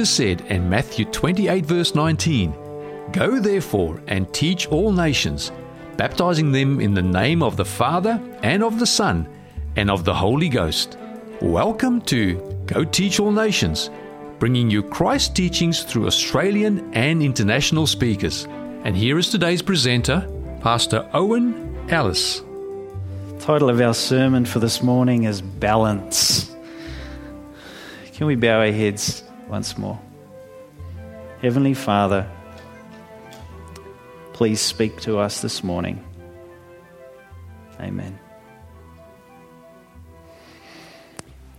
Jesus said in Matthew 28, verse 19, Go therefore and teach all nations, baptizing them in the name of the Father and of the Son and of the Holy Ghost. Welcome to Go Teach All Nations, bringing you Christ teachings through Australian and international speakers. And here is today's presenter, Pastor Owen Ellis. The title of our sermon for this morning is Balance. Can we bow our heads once more? Heavenly Father, please speak to us this morning. Amen.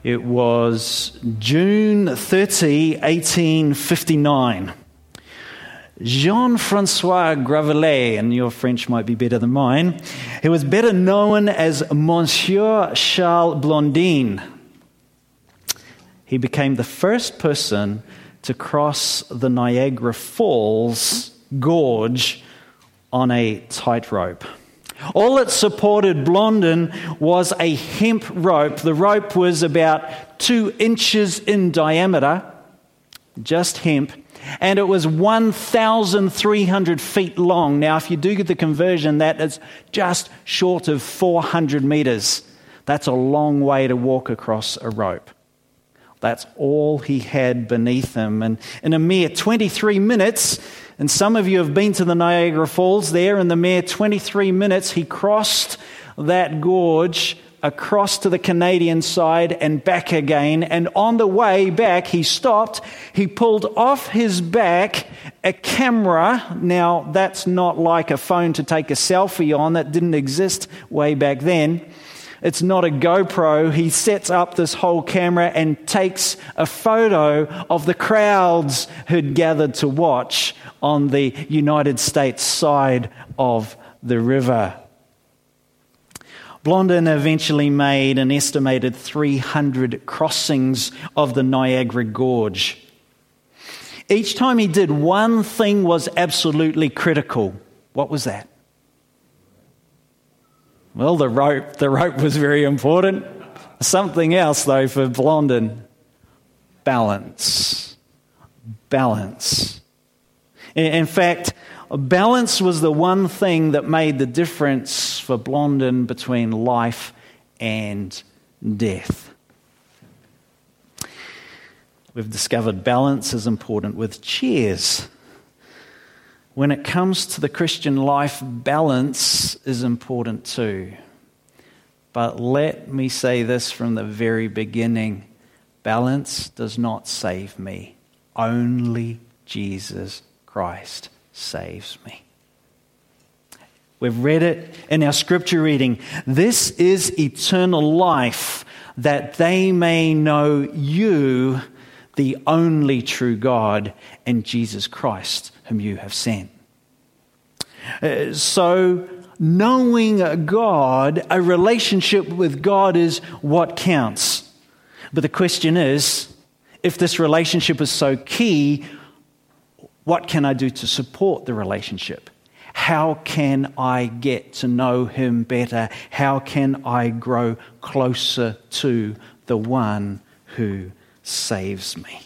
It was June 30, 1859. Jean Francois Gravelet, and your French might be better than mine, he was better known as Monsieur Charles Blondin. He became the first person to cross the Niagara Falls gorge on a tightrope. All that supported Blondin was a hemp rope. The rope was about two inches in diameter, just hemp, and it was 1,300 feet long. Now, if you do get the conversion, that is just short of 400 meters. That's a long way to walk across a rope. That's all he had beneath him. And in a mere 23 minutes, and some of you have been to the Niagara Falls there, in the mere 23 minutes, he crossed that gorge across to the Canadian side and back again. And on the way back, he stopped. He pulled off his back a camera. Now, that's not like a phone to take a selfie on, that didn't exist way back then. It's not a GoPro. He sets up this whole camera and takes a photo of the crowds who'd gathered to watch on the United States side of the river. Blondin eventually made an estimated 300 crossings of the Niagara Gorge. Each time he did, one thing was absolutely critical. What was that? Well, the rope, the rope was very important. Something else, though, for Blondin balance. Balance. In fact, balance was the one thing that made the difference for Blondin between life and death. We've discovered balance is important with chairs. When it comes to the Christian life, balance is important too. But let me say this from the very beginning balance does not save me, only Jesus Christ saves me. We've read it in our scripture reading. This is eternal life, that they may know you, the only true God, and Jesus Christ, whom you have sent. Uh, so, knowing God, a relationship with God is what counts. But the question is if this relationship is so key, what can I do to support the relationship? How can I get to know him better? How can I grow closer to the one who saves me?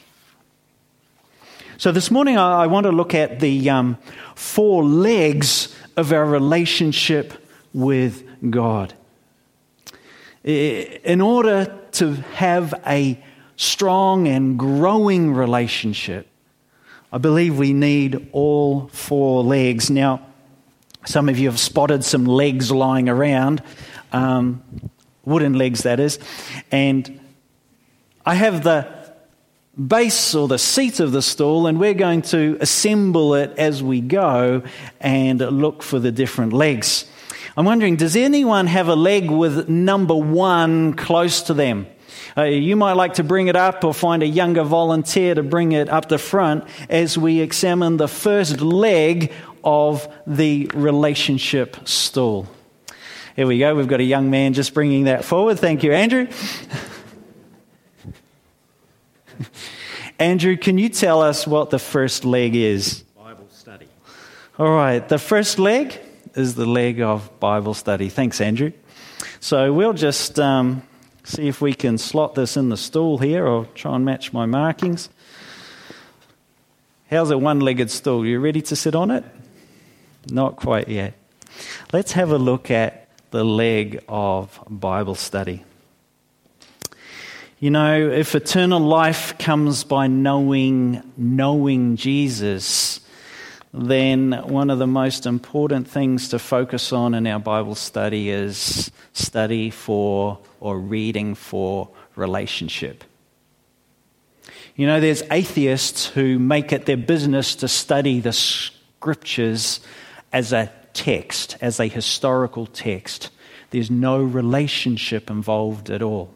So, this morning I want to look at the um, four legs of our relationship with God. In order to have a strong and growing relationship, I believe we need all four legs. Now, some of you have spotted some legs lying around, um, wooden legs, that is. And I have the base or the seat of the stool, and we're going to assemble it as we go and look for the different legs. I'm wondering, does anyone have a leg with number one close to them? Uh, you might like to bring it up or find a younger volunteer to bring it up the front as we examine the first leg of the relationship stool. Here we go. We've got a young man just bringing that forward. Thank you, Andrew. Andrew, can you tell us what the first leg is? Bible study. All right. The first leg is the leg of Bible study. Thanks, Andrew. So we'll just. Um, see if we can slot this in the stool here or try and match my markings. How's a one legged stool? You ready to sit on it? Not quite yet. Let's have a look at the leg of Bible study. You know, if eternal life comes by knowing knowing Jesus, then one of the most important things to focus on in our Bible study is study for or reading for relationship. You know, there's atheists who make it their business to study the scriptures as a text, as a historical text. There's no relationship involved at all.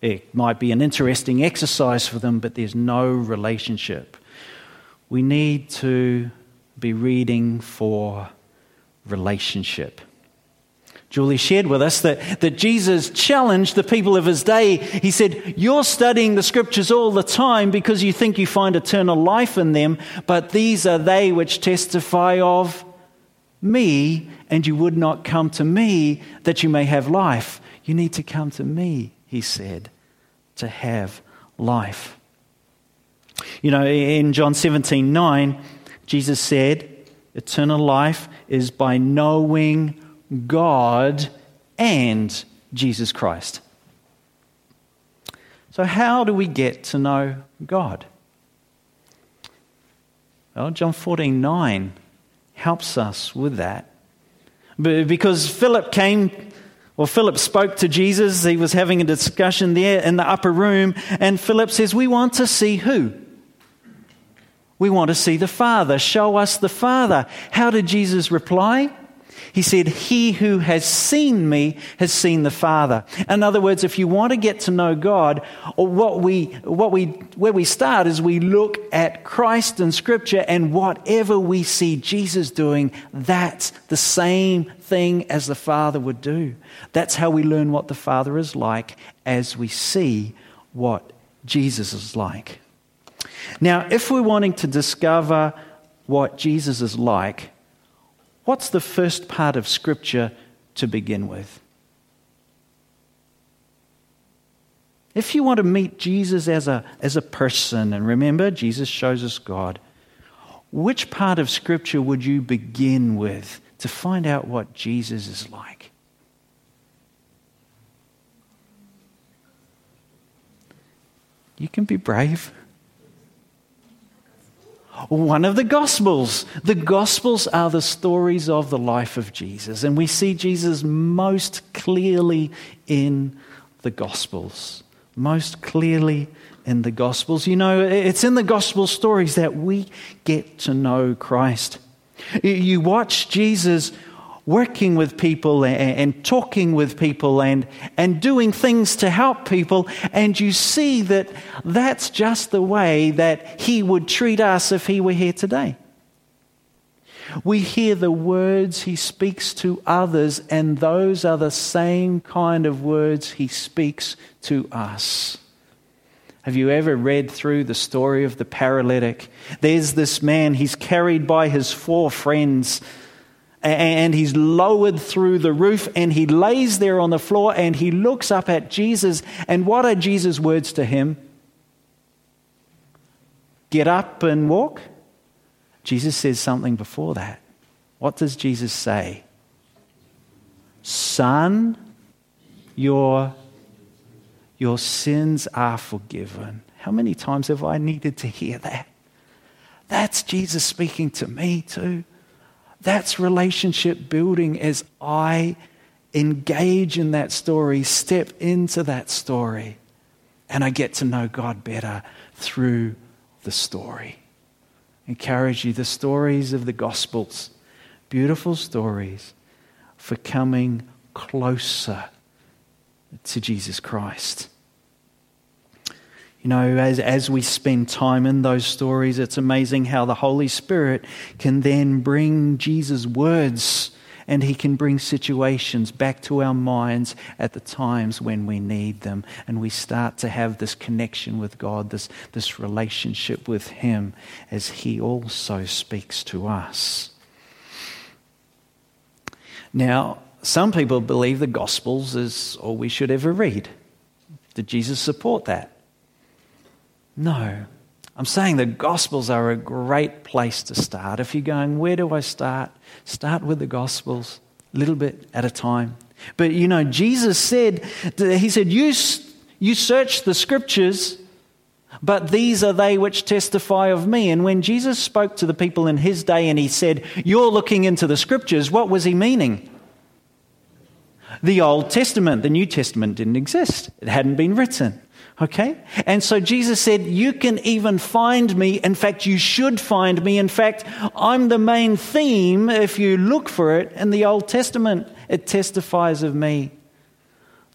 It might be an interesting exercise for them, but there's no relationship. We need to be reading for relationship. Julie shared with us that, that Jesus challenged the people of his day. He said, You're studying the scriptures all the time because you think you find eternal life in them, but these are they which testify of me, and you would not come to me that you may have life. You need to come to me, he said, to have life. You know, in John 17 9, Jesus said, Eternal life is by knowing God and Jesus Christ. So, how do we get to know God? Well, John 14 9 helps us with that. Because Philip came, or Philip spoke to Jesus, he was having a discussion there in the upper room, and Philip says, We want to see who? We want to see the Father. Show us the Father. How did Jesus reply? He said, He who has seen me has seen the Father. In other words, if you want to get to know God, or what we, what we, where we start is we look at Christ in Scripture, and whatever we see Jesus doing, that's the same thing as the Father would do. That's how we learn what the Father is like as we see what Jesus is like. Now, if we're wanting to discover what Jesus is like, what's the first part of Scripture to begin with? If you want to meet Jesus as a, as a person, and remember, Jesus shows us God, which part of Scripture would you begin with to find out what Jesus is like? You can be brave. One of the Gospels. The Gospels are the stories of the life of Jesus, and we see Jesus most clearly in the Gospels. Most clearly in the Gospels. You know, it's in the Gospel stories that we get to know Christ. You watch Jesus working with people and, talking with people and, and doing things to help people, and you see that that's just the way that He would treat us if He were here today. We hear the words He speaks to others, and those are the same kind of words He speaks to us. Have you ever read through the story of the paralytic? There's this man, he's carried by his four friends and he's lowered through the roof and he lays there on the floor and he looks up at Jesus. And what are Jesus' words to him? Get up and walk? Jesus says something before that. What does Jesus say? Son, your, your sins are forgiven. How many times have I needed to hear that? That's Jesus speaking to me too. That's relationship building as I engage in that story, step into that story, and I get to know God better through the story. Encourage you the stories of the Gospels, beautiful stories for coming closer to Jesus Christ. You know, as, as we spend time in those stories, it's amazing how the Holy Spirit can then bring Jesus' words and he can bring situations back to our minds at the times when we need them. And we start to have this connection with God, this, this relationship with him as he also speaks to us. Now, some people believe the Gospels is all we should ever read. Did Jesus support that? No. I'm saying the Gospels are a great place to start. If you're going, where do I start? Start with the Gospels, a little bit at a time. But you know, Jesus said, He said, You, you search the scriptures, but these are they which testify of me. And when Jesus spoke to the people in his day and he said, You're looking into the scriptures, what was he meaning? The Old Testament, the New Testament didn't exist, it hadn't been written. Okay? And so Jesus said, You can even find me. In fact, you should find me. In fact, I'm the main theme if you look for it in the Old Testament. It testifies of me.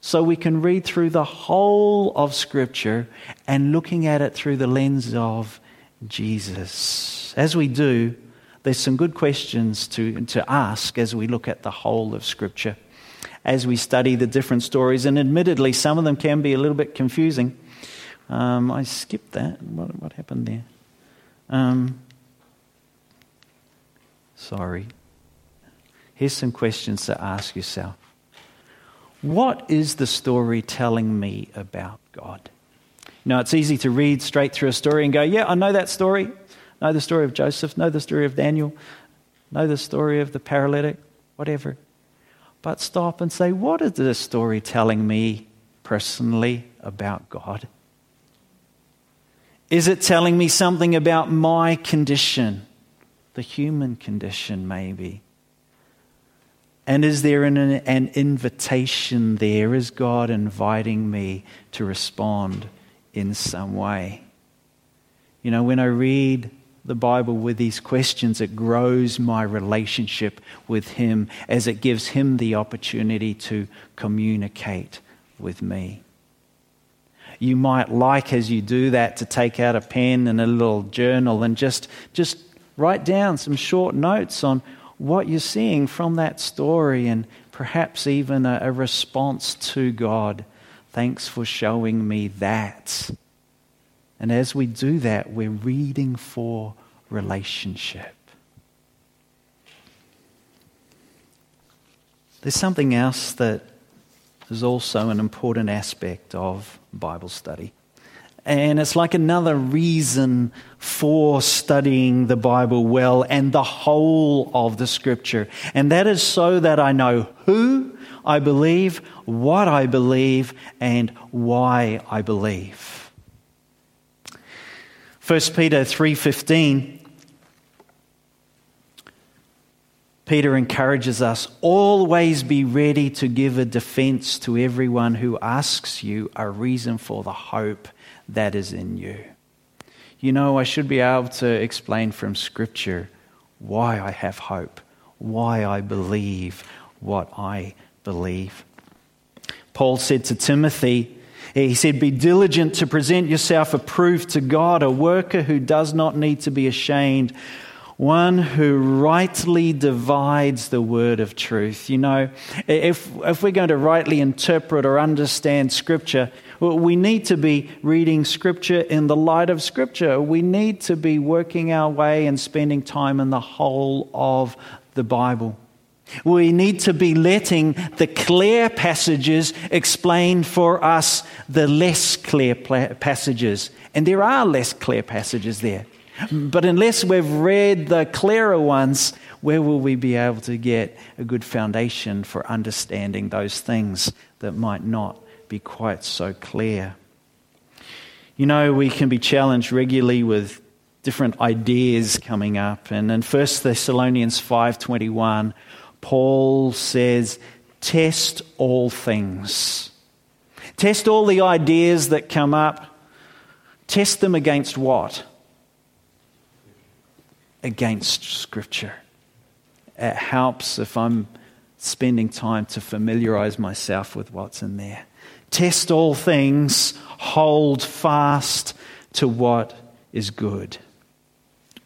So we can read through the whole of Scripture and looking at it through the lens of Jesus. As we do, there's some good questions to, to ask as we look at the whole of Scripture as we study the different stories. And admittedly, some of them can be a little bit confusing. Um, I skipped that. What, what happened there? Um, sorry. Here's some questions to ask yourself. What is the story telling me about God? Now, it's easy to read straight through a story and go, yeah, I know that story. Know the story of Joseph, know the story of Daniel, know the story of the paralytic, whatever but stop and say, what is this story telling me personally about God? Is it telling me something about my condition, the human condition, maybe? And is there an, an invitation there? Is God inviting me to respond in some way? You know, when I read the Bible with these questions, it grows my relationship with Him as it gives Him the opportunity to communicate with me. You might like, as you do that, to take out a pen and a little journal and just, just write down some short notes on what you're seeing from that story and perhaps even a, a response to God. Thanks for showing me that. And as we do that, we're reading for relationship. There's something else that is also an important aspect of Bible study. And it's like another reason for studying the Bible well and the whole of the Scripture. And that is so that I know who I believe, what I believe, and why I believe. 1 Peter 3:15 Peter encourages us always be ready to give a defense to everyone who asks you a reason for the hope that is in you. You know, I should be able to explain from Scripture why I have hope, why I believe what I believe. Paul said to Timothy, he said, Be diligent to present yourself approved to God, a worker who does not need to be ashamed, one who rightly divides the word of truth. You know, if, if we're going to rightly interpret or understand Scripture, we need to be reading Scripture in the light of Scripture. We need to be working our way and spending time in the whole of the Bible. We need to be letting the clear passages explain for us the less clear passages. And there are less clear passages there. But unless we've read the clearer ones, where will we be able to get a good foundation for understanding those things that might not be quite so clear? You know, we can be challenged regularly with different ideas coming up. And in 1 Thessalonians 5:21, Paul says, test all things. Test all the ideas that come up. Test them against what? Against Scripture. It helps if I'm spending time to familiarize myself with what's in there. Test all things, hold fast to what is good.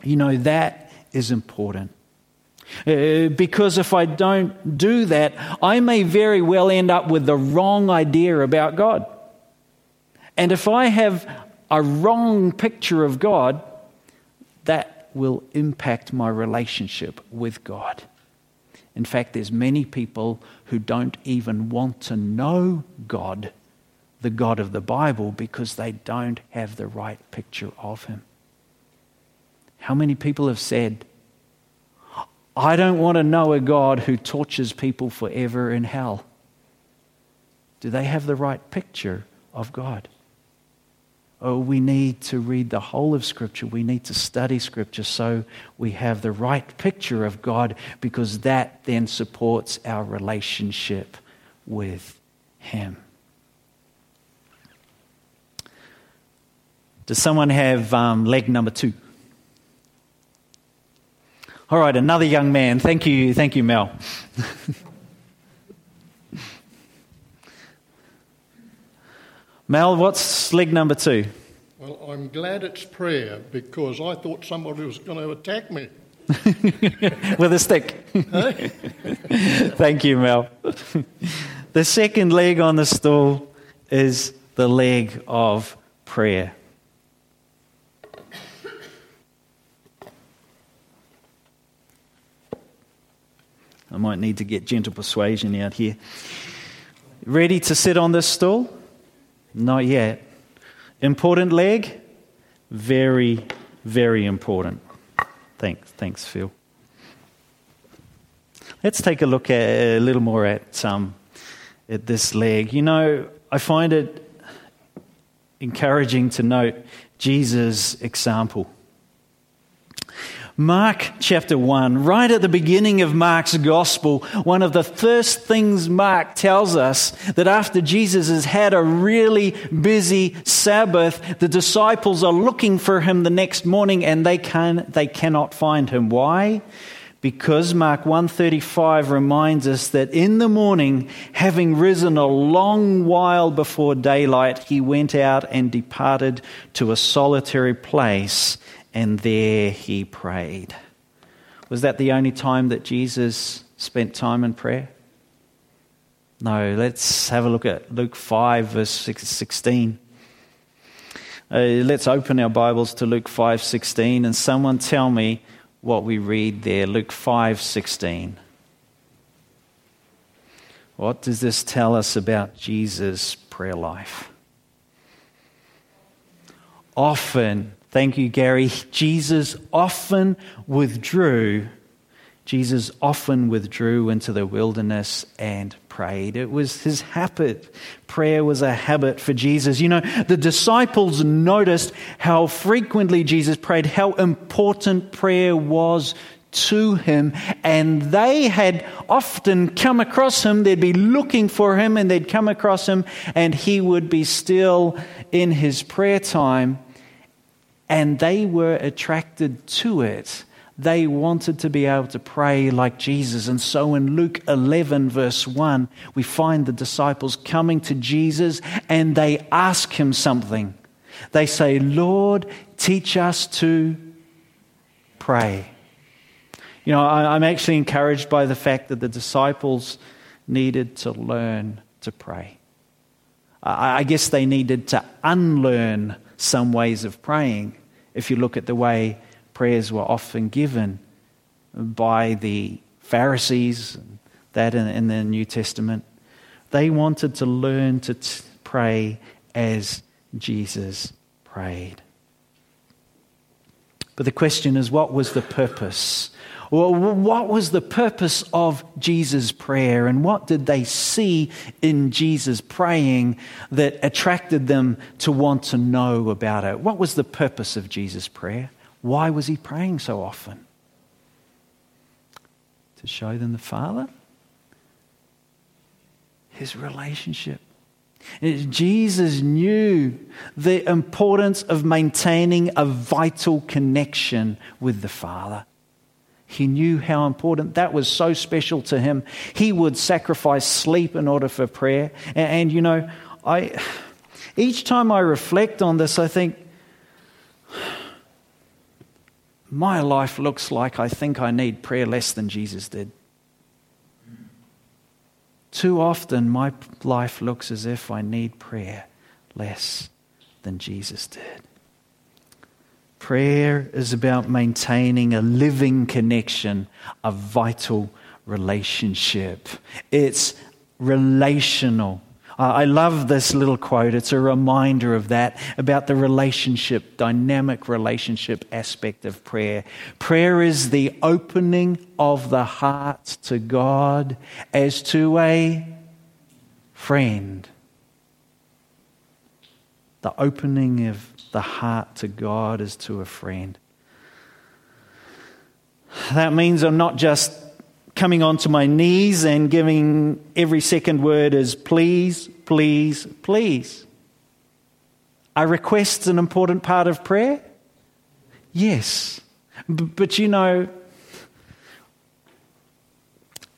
You know, that is important. Uh, because if I don't do that, I may very well end up with the wrong idea about God. And if I have a wrong picture of God, that will impact my relationship with God. In fact, there's many people who don't even want to know God, the God of the Bible, because they don't have the right picture of Him. How many people have said, I don't want to know a God who tortures people forever in hell? Do they have the right picture of God? Oh, we need to read the whole of Scripture. We need to study Scripture so we have the right picture of God because that then supports our relationship with Him. Does someone have um, leg number two? All right, another young man. Thank you, thank you, Mel. Mel, what's leg number two? Well, I'm glad it's prayer because I thought somebody was going to attack me. With a stick. Thank you, Mel. the second leg on the stool is the leg of prayer. I might need to get gentle persuasion out here. Ready to sit on this stool? Not yet. Important leg? Very, very important. Thanks, thanks, Phil. Let's take a look at, a little more at um, at this leg. You know, I find it encouraging to note Jesus' example. Mark chapter 1, right at the beginning of Mark's gospel, one of the first things Mark tells us that after Jesus has had a really busy Sabbath, the disciples are looking for him the next morning and they can they cannot find him. Why? Because Mark 135 reminds us that in the morning, having risen a long while before daylight, he went out and departed to a solitary place and there he prayed. Was that the only time that Jesus spent time in prayer? No, let's have a look at Luke 5, verse 16. Uh, let's open our Bibles to Luke 5:16 and someone tell me what we read there Luke 5:16 What does this tell us about Jesus' prayer life? Often Thank you, Gary. Jesus often withdrew. Jesus often withdrew into the wilderness and prayed. It was his habit. Prayer was a habit for Jesus. You know, the disciples noticed how frequently Jesus prayed, how important prayer was to him, and they had often come across him. They'd be looking for him, and they'd come across him, and he would be still in his prayer time and they were attracted to it. They wanted to be able to pray like Jesus. And so in Luke 11, verse 1, we find the disciples coming to Jesus and they ask him something. They say, Lord, teach us to pray. You know, I'm actually encouraged by the fact that the disciples needed to learn to pray. I guess they needed to unlearn some ways of praying if you look at the way prayers were often given by the Pharisees, that in, the New Testament. They wanted to learn to t- pray as Jesus prayed. But the question is what was the purpose well, what was the purpose of Jesus' prayer and what did they see in Jesus praying that attracted them to want to know about it? What was the purpose of Jesus' prayer? Why was he praying so often? To show them the Father? His relationship. Jesus knew the importance of maintaining a vital connection with the Father. He knew how important that was so special to him. He would sacrifice sleep in order for prayer. And, and, you know, I each time I reflect on this, I think my life looks like I think I need prayer less than Jesus did. Too often, my life looks as if I need prayer less than Jesus did. Prayer is about maintaining a living connection, a vital relationship. It's relational. I love this little quote. It's a reminder of that, about the relationship, dynamic relationship aspect of prayer. Prayer is the opening of the heart to God as to a friend. The opening of the heart to God as to a friend. That means I'm not just coming onto my knees and giving every second word as please, please, please. Are requests an important part of prayer? Yes. But you know,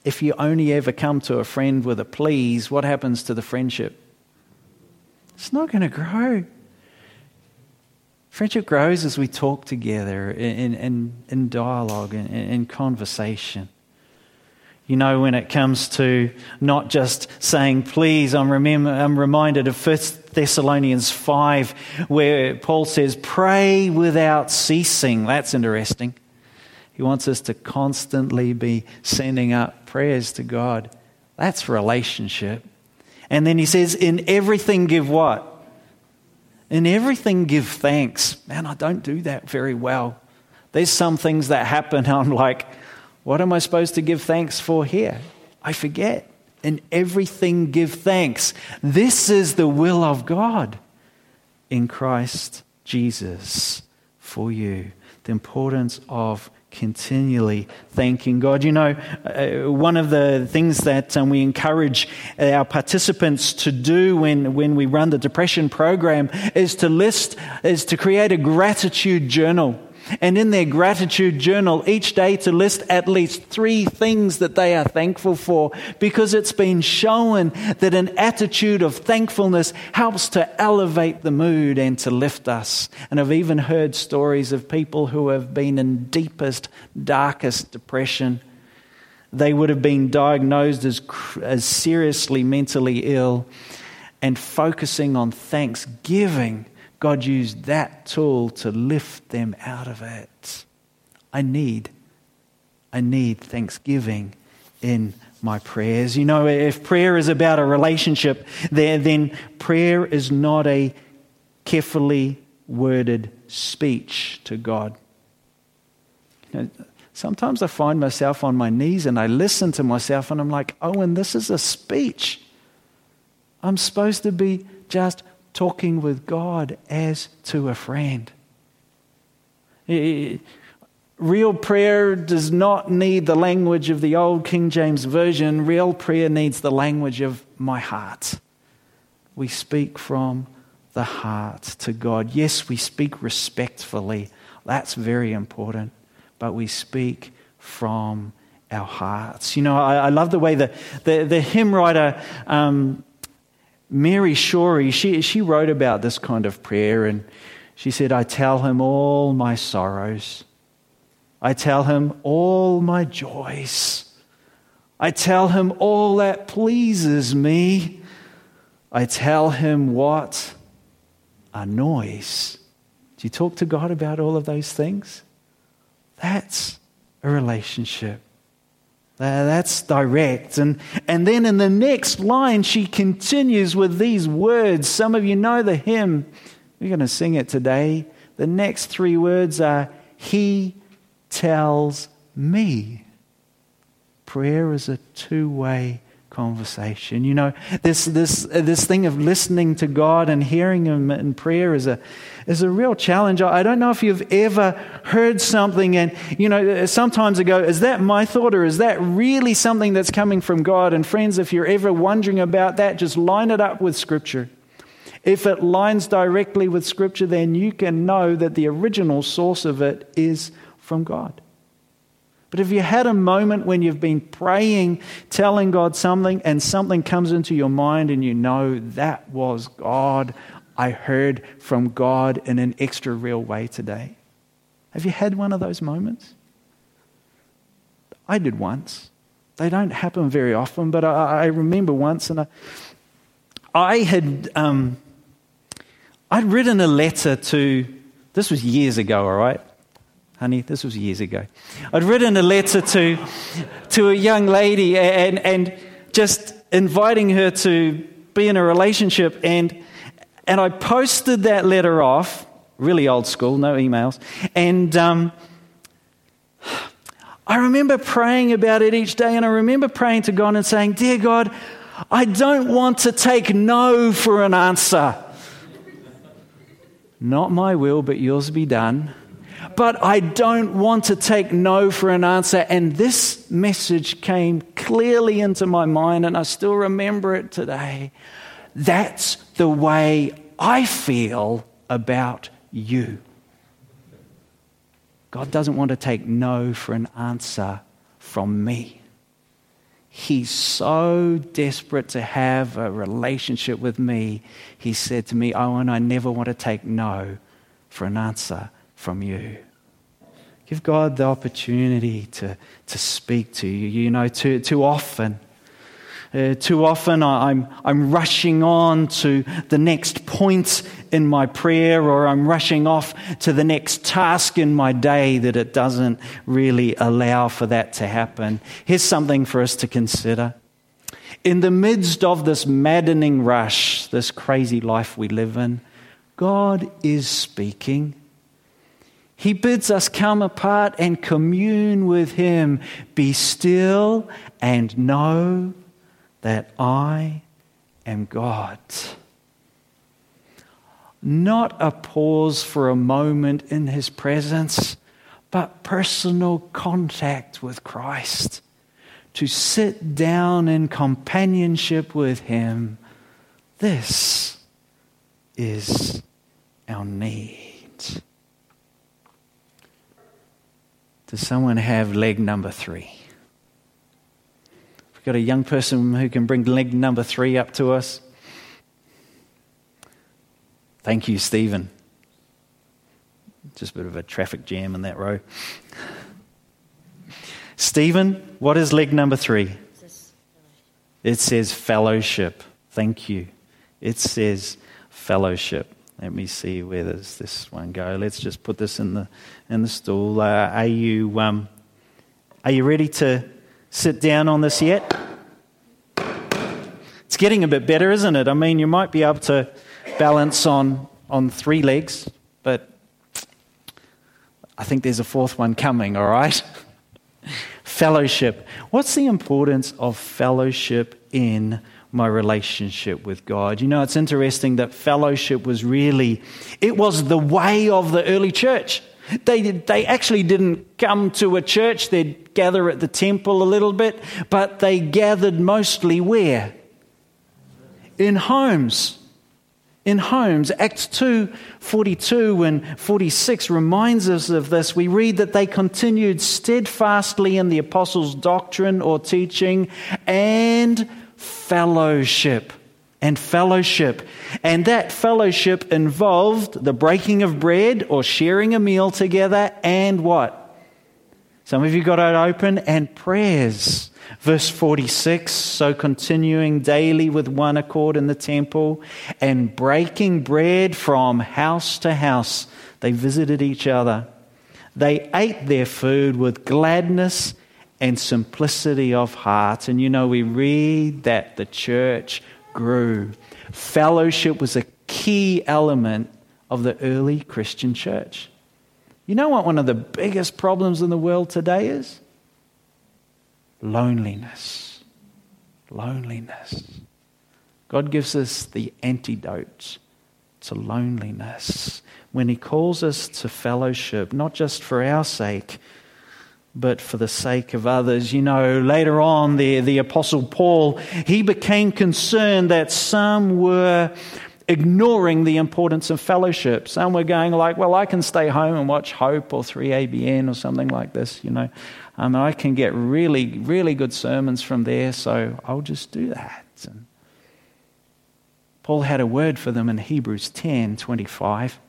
if you only ever come to a friend with a please, what happens to the friendship? It's not going to grow. Friendship grows as we talk together in, in, in dialogue and in, in conversation. You know, when it comes to not just saying, please, I'm, remember, I'm reminded of 1 Thessalonians 5, where Paul says, pray without ceasing. That's interesting. He wants us to constantly be sending up prayers to God. That's relationship. And then he says, in everything give what? In everything give thanks. Man, I don't do that very well. There's some things that happen, I'm like, what am I supposed to give thanks for here? I forget. In everything, give thanks. This is the will of God in Christ Jesus for you. The importance of continually thanking God. You know, uh, one of the things that um, we encourage our participants to do when, when we run the depression program is to list, is to create a gratitude journal and in their gratitude journal each day to list at least three things that they are thankful for because it's been shown that an attitude of thankfulness helps to elevate the mood and to lift us. And I've even heard stories of people who have been in deepest, darkest depression. They would have been diagnosed as, as seriously mentally ill and focusing on thanksgiving God used that tool to lift them out of it. I need, I need thanksgiving in my prayers. You know, if prayer is about a relationship, then prayer is not a carefully worded speech to God. You know, sometimes I find myself on my knees and I listen to myself and I'm like, oh, and this is a speech. I'm supposed to be just talking with God as to a friend. Real prayer does not need the language of the old King James Version. Real prayer needs the language of my heart. We speak from the heart to God. Yes, we speak respectfully. That's very important. But we speak from our hearts. You know, I, I love the way the, the, the hymn writer um, Mary Shorey, she, she wrote about this kind of prayer and she said, I tell him all my sorrows. I tell him all my joys. I tell him all that pleases me. I tell him what annoys. Do you talk to God about all of those things? That's a relationship. Uh, that's direct. And, and then in the next line, she continues with these words. Some of you know the hymn. We're going to sing it today. The next three words are He tells me. Prayer is a two way conversation. You know, this, this, uh, this thing of listening to God and hearing Him in prayer is a, is a real challenge. I don't know if you've ever heard something and, you know, uh, sometimes ago, is that my thought or is that really something that's coming from God? And friends, if you're ever wondering about that, just line it up with Scripture. If it lines directly with Scripture, then you can know that the original source of it is from God. But if you had a moment when you've been praying, telling God something, and something comes into your mind and you know that was God, I heard from God in an extra real way today. Have you had one of those moments? I did once. They don't happen very often, but I, I remember once, and I, I had um, I'd written a letter to. This was years ago, all right honey, this was years ago. I'd written a letter to, to a young lady and, and just inviting her to be in a relationship. And, and I posted that letter off, really old school, no emails. And um, I remember praying about it each day. And I remember praying to God and saying, Dear God, I don't want to take no for an answer. Not my will, but yours be done. But I don't want to take no for an answer. And this message came clearly into my mind, and I still remember it today. That's the way I feel about you. God doesn't want to take no for an answer from me. He's so desperate to have a relationship with me. He said to me, oh, Owen, I never want to take no for an answer from you. Give God the opportunity to, to speak to you. You know, too, too often uh, too often I'm, I'm rushing on to the next point in my prayer or I'm rushing off to the next task in my day that it doesn't really allow for that to happen. Here's something for us to consider. In the midst of this maddening rush, this crazy life we live in, God is speaking. He bids us come apart and commune with Him. Be still and know that I am God. Not a pause for a moment in His presence, but personal contact with Christ. To sit down in companionship with Him. This is our need. Does someone have leg number three? We've Got a young person who can bring leg number three up to us? Thank you, Stephen. Just a bit of a traffic jam in that row. Stephen, what is leg number three? It says fellowship. Thank you. It says fellowship. Let me see where does this one go. Let's just put this in the in the stool. Uh, are you um, are you ready to sit down on this yet? It's getting a bit better, isn't it? I mean, you might be able to balance on, on three legs, but I think there's a fourth one coming, all right? fellowship. What's the importance of fellowship in my relationship with God? You know, it's interesting that fellowship was really, it was the way of the early church. They, they actually didn't come to a church, they'd gather at the temple a little bit, but they gathered mostly where? In homes. In homes. Acts 2 42 and 46 reminds us of this. We read that they continued steadfastly in the apostles' doctrine or teaching and fellowship and fellowship. And that fellowship involved the breaking of bread or sharing a meal together and what? Some of you got it open and prayers. Verse 46 So continuing daily with one accord in the temple and breaking bread from house to house, they visited each other. They ate their food with gladness and simplicity of heart. And you know, we read that the church grew. Fellowship was a key element of the early Christian church. You know what one of the biggest problems in the world today is? Loneliness. Loneliness. God gives us the antidote to loneliness when He calls us to fellowship, not just for our sake, but for the sake of others. You know, later on, the, the Apostle Paul, he became concerned that some were ignoring the importance of fellowship. Some were going like, well, I can stay home and watch Hope or 3ABN or something like this, you know. Um, I can get really, really good sermons from there, so I'll just do that. And Paul had a word for them in Hebrews 10 25.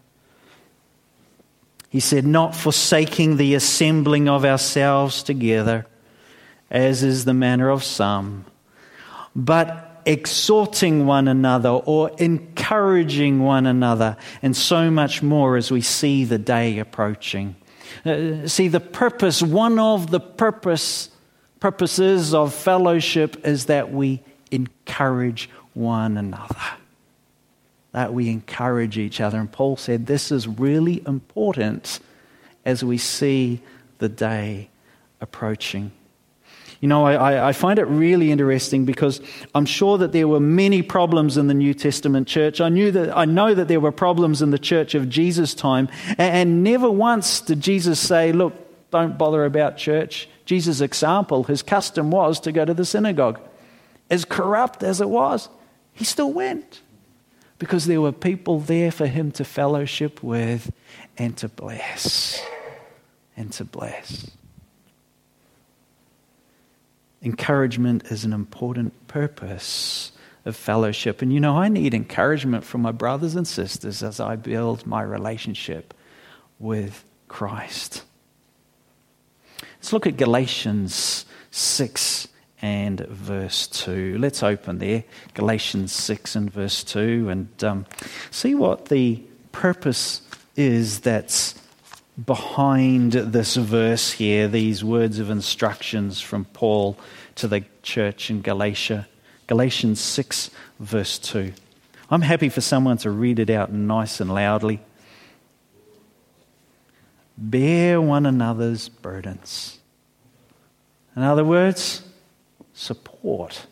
He said, Not forsaking the assembling of ourselves together, as is the manner of some, but exhorting one another or encouraging one another, and so much more as we see the day approaching. Uh, see, the purpose, one of the purpose, purposes of fellowship is that we encourage one another. That we encourage each other. And Paul said this is really important as we see the day approaching. You know, I, I, find it really interesting because I'm sure that there were many problems in the New Testament church. I knew that I know that there were problems in the church of Jesus' time, and, and never once did Jesus say, "Look, don't bother about church." Jesus' example, his custom was to go to the synagogue. As corrupt as it was, he still went because there were people there for him to fellowship with and to bless. And to bless. Encouragement is an important purpose of fellowship. And you know, I need encouragement from my brothers and sisters as I build my relationship with Christ. Let's look at Galatians 6 and verse 2. Let's open there, Galatians 6 and verse 2, and um, see what the purpose is that's behind this verse here, these words of instructions from Paul to the church in Galatia. Galatians 6, verse 2. I'm happy for someone to read it out nice and loudly. Bear one another's burdens. In other words, support.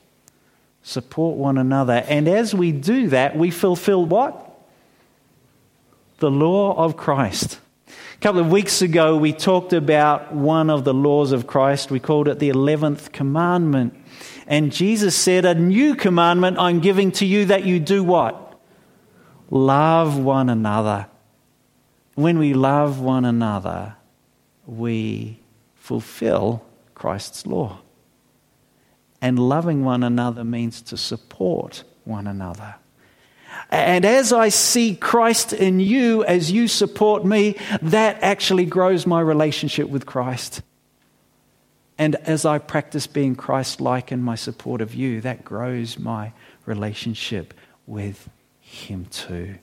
Support one another. And as we do that, we fulfill what? The law of Christ. A couple of weeks ago, we talked about one of the laws of Christ. We called it the 11th commandment. And Jesus said, A new commandment I'm giving to you that you do what? Love one another. When we love one another, we fulfill Christ's law. And loving one another means to support one another. And as I see Christ in you, as you support me, that actually grows my relationship with Christ. And as I practice being Christ like in my support of you, that grows my relationship with Him too.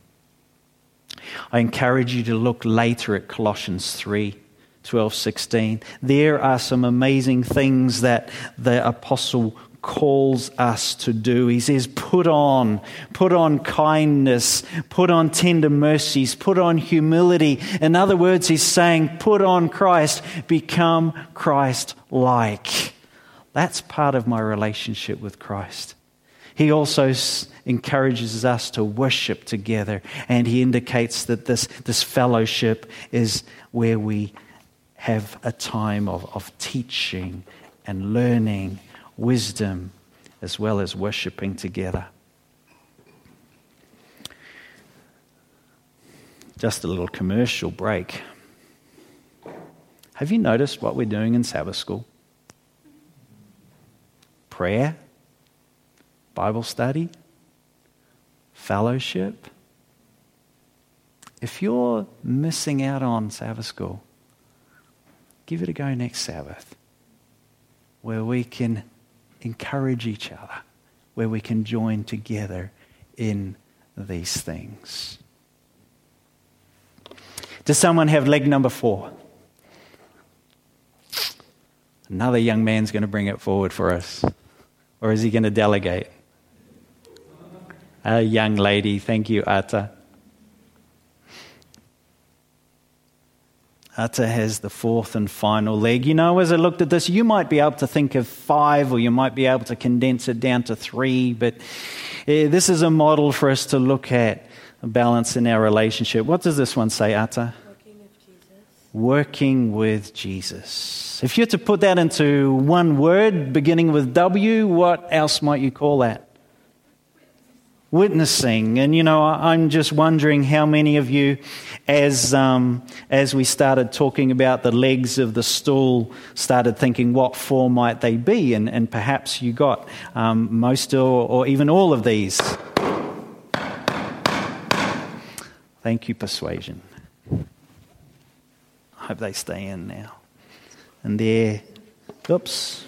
I encourage you to look later at Colossians 3 12, 16. There are some amazing things that the apostle calls us to do. He says, put on, put on kindness, put on tender mercies, put on humility. In other words, he's saying, put on Christ, become Christ like. That's part of my relationship with Christ. He also encourages us to worship together, and he indicates that this, this fellowship is where we have a time of, of teaching and learning wisdom as well as worshiping together. Just a little commercial break. Have you noticed what we're doing in Sabbath school? Prayer, Bible study, fellowship. If you're missing out on Sabbath school, give it a go next Sabbath where we can encourage each other, where we can join together in these things. Does someone have leg number four? Another young man's going to bring it forward for us. Or is he going to delegate? A young lady. Thank you, Ata. Ata has the fourth and final leg. You know, as I looked at this, you might be able to think of five, or you might be able to condense it down to three, but uh, this is a model for us to look at a balance in our relationship. What does this one say, Ata? Working with Jesus. Working with Jesus. If you had to put that into one word beginning with W, what else might you call that? Witnessing. And, you know, I'm just wondering how many of you, as, um, as we started talking about the legs of the stool, started thinking what form might they be? And, and perhaps you got um, most or, or even all of these. Thank you, persuasion. I hope they stay in now. And there, oops,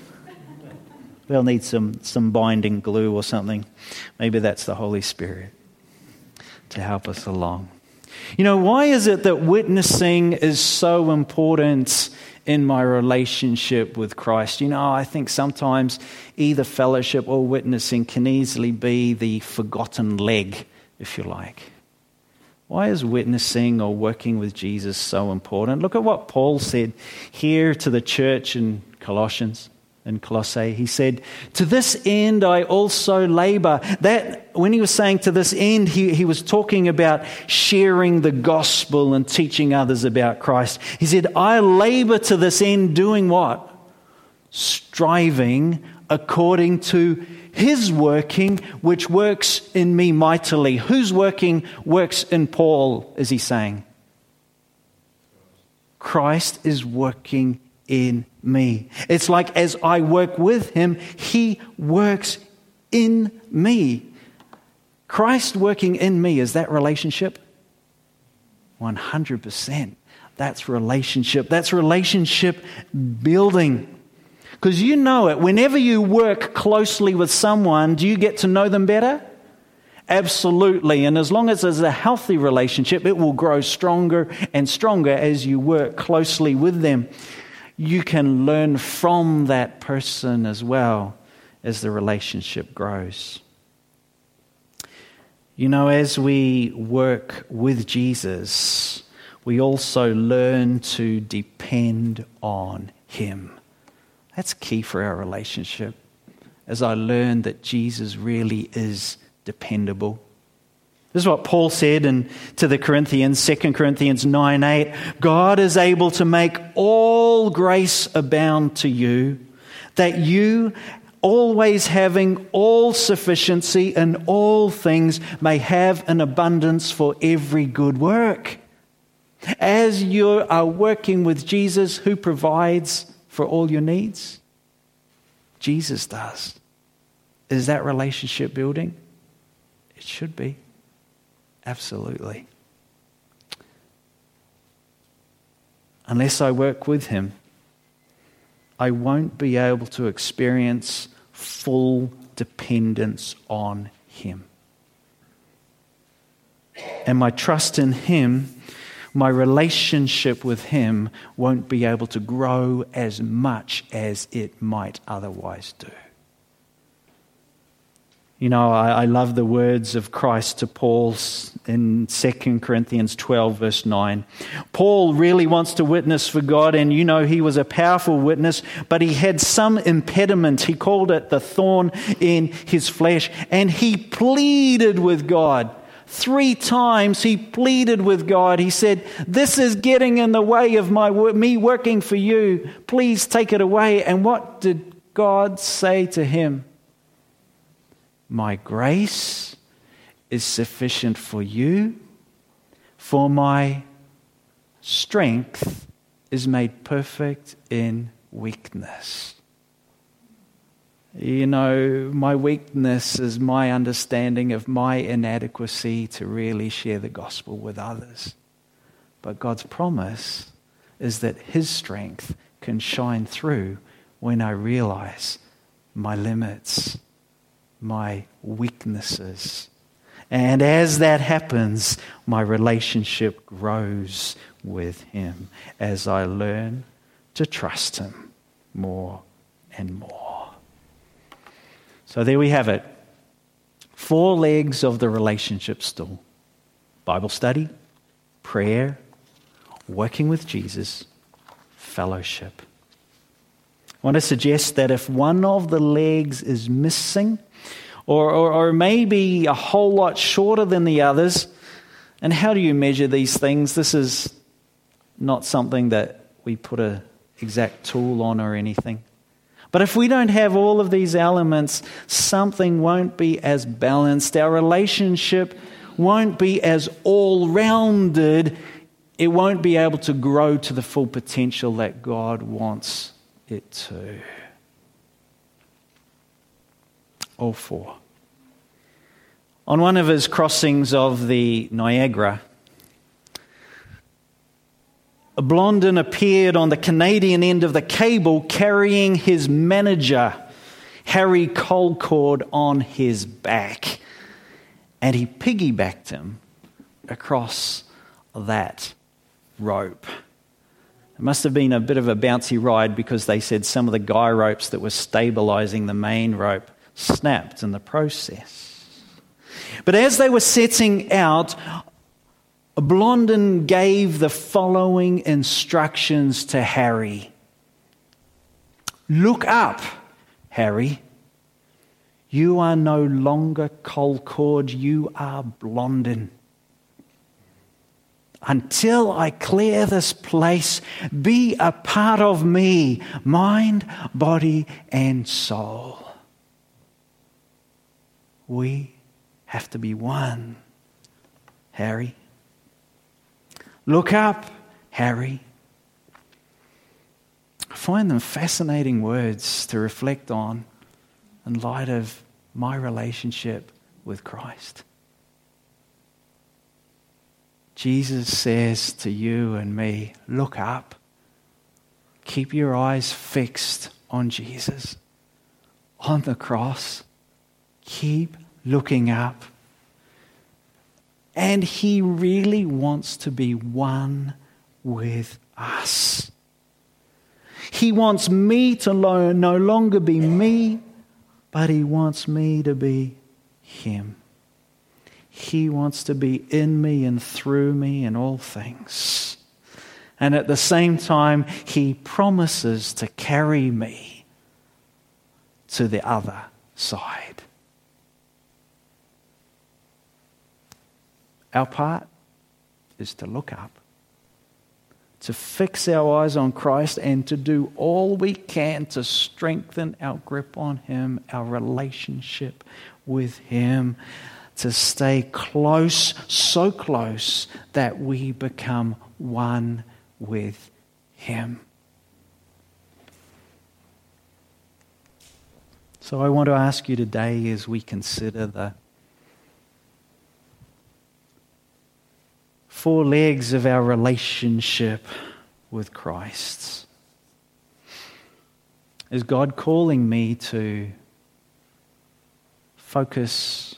They'll need some, some binding glue or something. Maybe that's the Holy Spirit to help us along. You know, why is it that witnessing is so important in my relationship with Christ. You know, I think sometimes either fellowship or witnessing can easily be the forgotten leg, if you like. Why is witnessing or working with Jesus so important? Look at what Paul said here to the church in Colossians in Colossae. He said, To this end I also labor. That when he was saying to this end, he, he was talking about sharing the gospel and teaching others about Christ. He said, I labor to this end, doing what? Striving according to his working, which works in me mightily. Whose working works in Paul, is he saying? Christ is working in me. It's like as I work with him, he works in me. Christ working in me, is that relationship? 100%. That's relationship. That's relationship building. Because you know it. Whenever you work closely with someone, do you get to know them better? Absolutely. And as long as there's a healthy relationship, it will grow stronger and stronger as you work closely with them you can learn from that person as well as the relationship grows. You know, as we work with Jesus, we also learn to depend on Him. That's key for our relationship. As I learn that Jesus really is dependable. This is what Paul said in, to the Corinthians, 2 Corinthians 9 8. God is able to make all grace abound to you, that you, always having all sufficiency in all things, may have an abundance for every good work. As you are working with Jesus, who provides for all your needs? Jesus does. Is that relationship building? It should be. Absolutely. Unless I work with Him, I won't be able to experience full dependence on Him. And my trust in Him, my relationship with Him, won't be able to grow as much as it might otherwise do. You know, I, I, love the words of Christ to Paul in 2 Corinthians 12, verse 9. Paul really wants to witness for God, and you know, he was a powerful witness, but he had some impediment. He called it the thorn in his flesh, and he pleaded with God. Three times he pleaded with God. He said, This is getting in the way of my, me working for you. Please take it away. And what did God say to him? My grace is sufficient for you, for my strength is made perfect in weakness. You know, my weakness is my understanding of my inadequacy to really share the gospel with others. But God's promise is that His strength can shine through when I realize my limits my weaknesses. And as that happens, my relationship grows with Him as I learn to trust Him more and more. So there we have it. Four legs of the relationship stool Bible study, prayer, working with Jesus, fellowship. Want to suggest that if one of the legs is missing, or, or, or maybe a whole lot shorter than the others. And how do you measure these things? This is not something that we put an exact tool on or anything. But if we don't have all of these elements, something won't be as balanced. Our relationship won't be as all rounded. It won't be able to grow to the full potential that God wants it to. All four. On one of his crossings of the Niagara, a Blondin appeared on the Canadian end of the cable carrying his manager, Harry Colcord, on his back. And he piggybacked him across that rope. It must have been a bit of a bouncy ride because they said some of the guy ropes that were stabilizing the main rope snapped in the process. But as they were setting out, Blondin gave the following instructions to Harry Look up, Harry. You are no longer Colcord, you are Blondin. Until I clear this place, be a part of me, mind, body, and soul. We have to be one, Harry. Look up, Harry. I find them fascinating words to reflect on in light of my relationship with Christ. Jesus says to you and me, look up. Keep your eyes fixed on Jesus, on the cross. Keep looking up. And He really wants to be one with us. He wants me to no longer be me, but He wants me to be Him. He wants to be in me and through me in all things. And at the same time, He promises to carry me to the other side. Our part is to look up, to fix our eyes on Christ, and to do all we can to strengthen our grip on Him, our relationship with Him, to stay close, so close that we become one with Him. So I want to ask you today as we consider the four legs of our relationship with Christ. Is God calling me to focus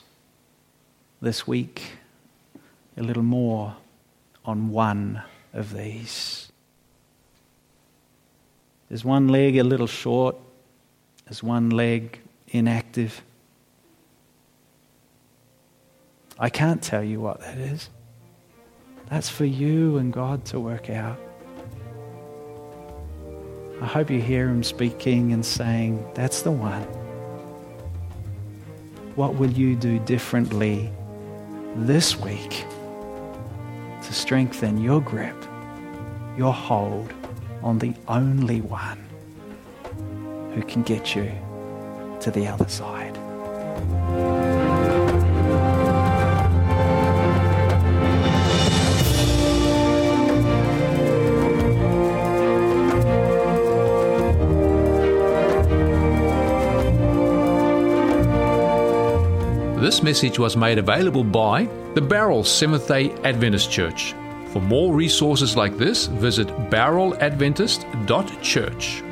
this week a little more on one of these? Is one leg a little short? Is one leg inactive? I can't tell you what that is. That's for you and God to work out. I hope you hear Him speaking and saying, That's the one. What will you do differently this week to strengthen your grip, your hold on the only one who can get you to the other side? This message was made available by the Bowral Seventh day Adventist Church. For more resources like this, visit bowraladventist.church.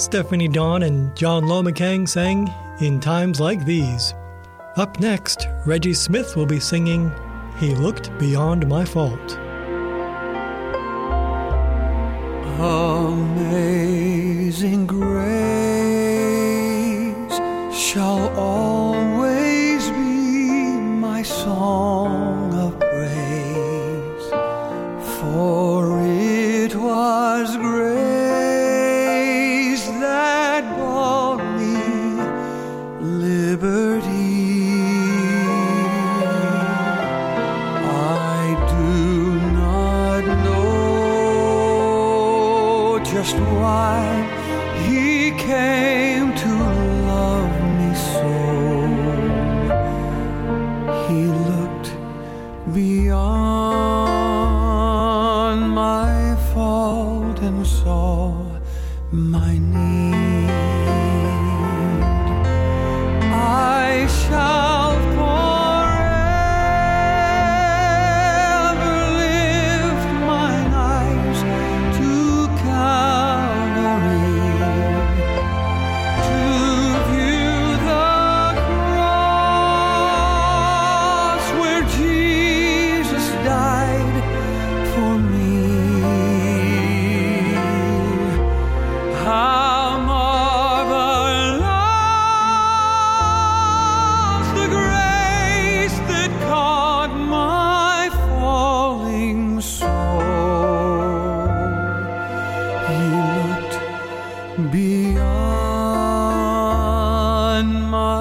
Stephanie Dawn and John Lomacang sang In Times Like These. Up next, Reggie Smith will be singing He Looked Beyond My Fault. Amazing grace shall always be my song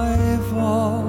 my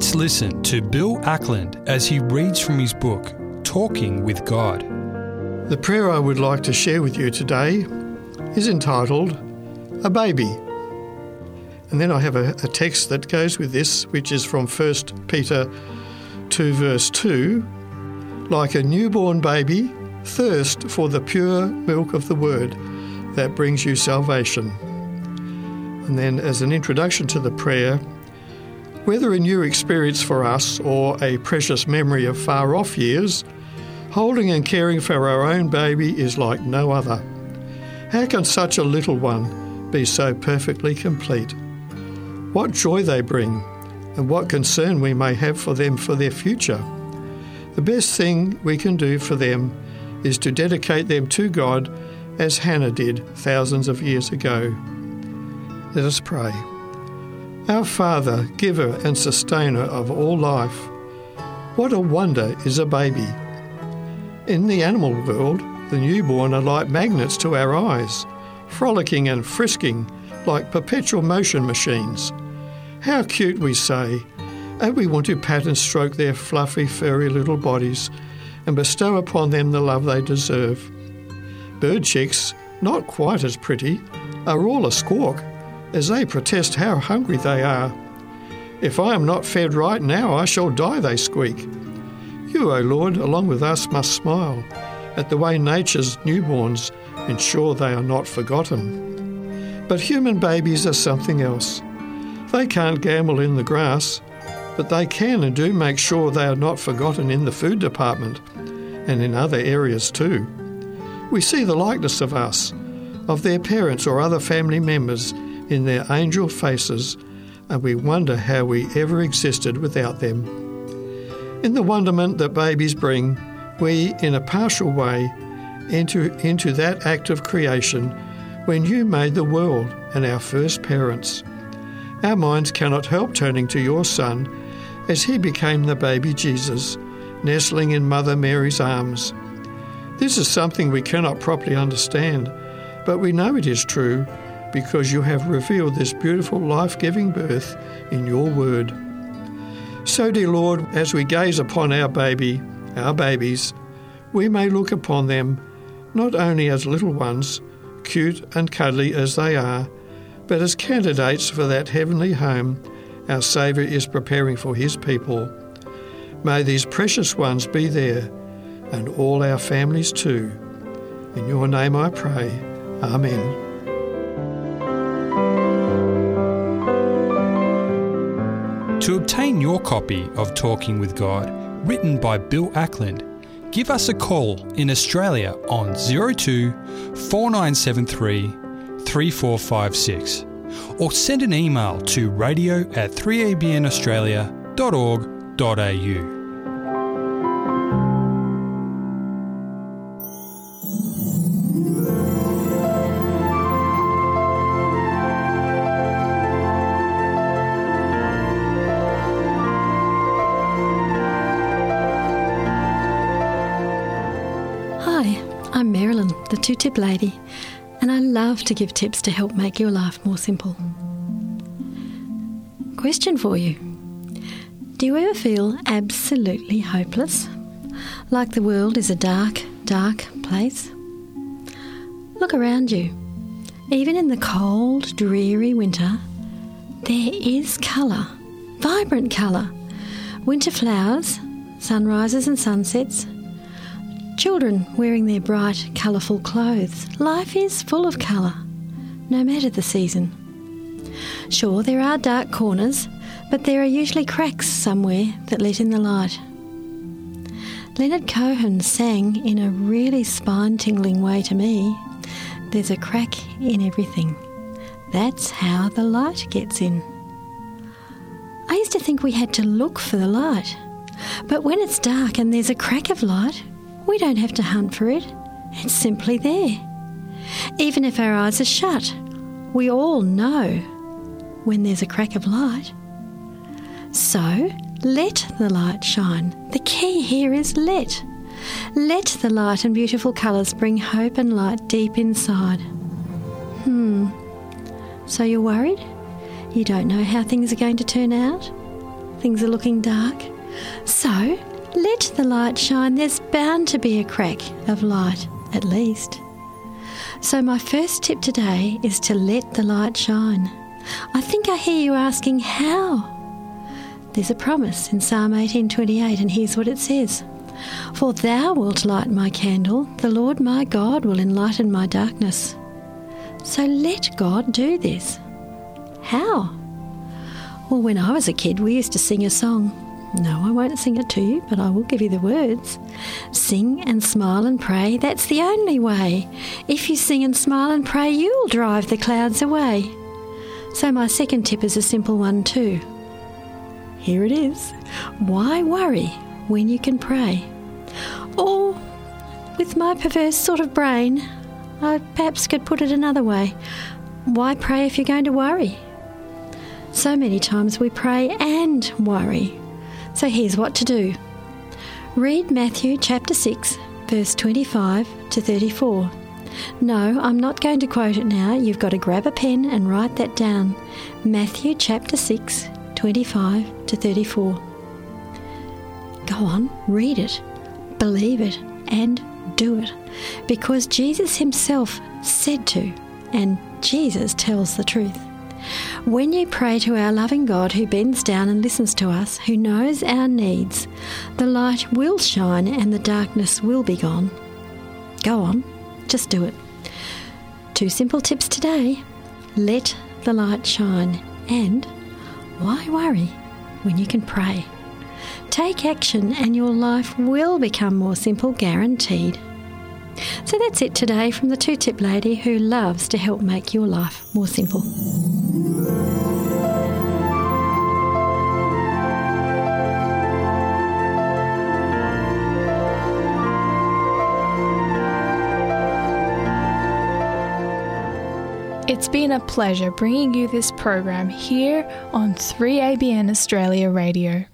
Let's listen to Bill Ackland as he reads from his book, Talking with God. The prayer I would like to share with you today is entitled A Baby. And then I have a, a text that goes with this, which is from 1 Peter 2, verse 2. Like a newborn baby, thirst for the pure milk of the word that brings you salvation. And then, as an introduction to the prayer, whether a new experience for us or a precious memory of far off years, holding and caring for our own baby is like no other. How can such a little one be so perfectly complete? What joy they bring, and what concern we may have for them for their future. The best thing we can do for them is to dedicate them to God as Hannah did thousands of years ago. Let us pray. Our Father, giver and sustainer of all life, what a wonder is a baby. In the animal world, the newborn are like magnets to our eyes, frolicking and frisking like perpetual motion machines. How cute, we say, and we want to pat and stroke their fluffy, furry little bodies and bestow upon them the love they deserve. Bird chicks, not quite as pretty, are all a squawk as they protest how hungry they are. If I am not fed right now, I shall die, they squeak. You, O Lord, along with us, must smile at the way nature's newborns ensure they are not forgotten. But human babies are something else. They can't gambol in the grass, but they can and do make sure they are not forgotten in the food department and in other areas too. We see the likeness of us, of their parents or other family members in their angel faces, and we wonder how we ever existed without them. In the wonderment that babies bring, we, in a partial way, enter into that act of creation when you made the world and our first parents. Our minds cannot help turning to your Son as he became the baby Jesus, nestling in Mother Mary's arms. This is something we cannot properly understand, but we know it is true because you have revealed this beautiful life giving birth in your word. So, dear Lord, as we gaze upon our baby, our babies, we may look upon them not only as little ones, cute and cuddly as they are, but as candidates for that heavenly home our Saviour is preparing for His people. May these precious ones be there, and all our families too. In your name I pray. Amen. Obtain your copy of Talking with God, written by Bill Ackland, give us a call in Australia on 02 4973 3456 or send an email to radio at 3abnaustralia.org.au. I'm Marilyn, the two tip lady, and I love to give tips to help make your life more simple. Question for you Do you ever feel absolutely hopeless? Like the world is a dark, dark place? Look around you. Even in the cold, dreary winter, there is colour, vibrant colour. Winter flowers, sunrises and sunsets, children wearing their bright, colourful clothes. Life is full of colour, no matter the season. Sure, there are dark corners, but there are usually cracks somewhere that let in the light. Leonard Cohen sang in a really spine tingling way to me There's a crack in everything. That's how the light gets in. I used to think we had to look for the light, but when it's dark and there's a crack of light, we don't have to hunt for it. It's simply there. Even if our eyes are shut, we all know when there's a crack of light. So, let the light shine. The key here is let. Let the light and beautiful colours bring hope and light deep inside. Hmm. So you're worried? You don't know how things are going to turn out? Things are looking dark? So, let the light shine. There's bound to be a crack of light, at least. So, my first tip today is to let the light shine. I think I hear you asking, how? There's a promise in Psalm 18:28 and here's what it says. For thou wilt light my candle, the Lord my God will enlighten my darkness. So let God do this. How? Well, when I was a kid, we used to sing a song. No, I won't sing it to you, but I will give you the words. Sing and smile and pray, that's the only way. If you sing and smile and pray, you'll drive the clouds away. So, my second tip is a simple one, too. Here it is. Why worry when you can pray? Or, with my perverse sort of brain, I perhaps could put it another way. Why pray if you're going to worry? So many times we pray and worry. So here's what to do read Matthew chapter 6, verse 25 to 34. No, I'm not going to quote it now. You've got to grab a pen and write that down. Matthew chapter 6, 25 to 34. Go on, read it, believe it, and do it, because Jesus Himself said to, and Jesus tells the truth. When you pray to our loving God who bends down and listens to us, who knows our needs, the light will shine and the darkness will be gone. Go on, just do it. Two simple tips today let the light shine, and why worry when you can pray? Take action and your life will become more simple, guaranteed. So that's it today from the two tip lady who loves to help make your life more simple. It's been a pleasure bringing you this program here on 3ABN Australia Radio.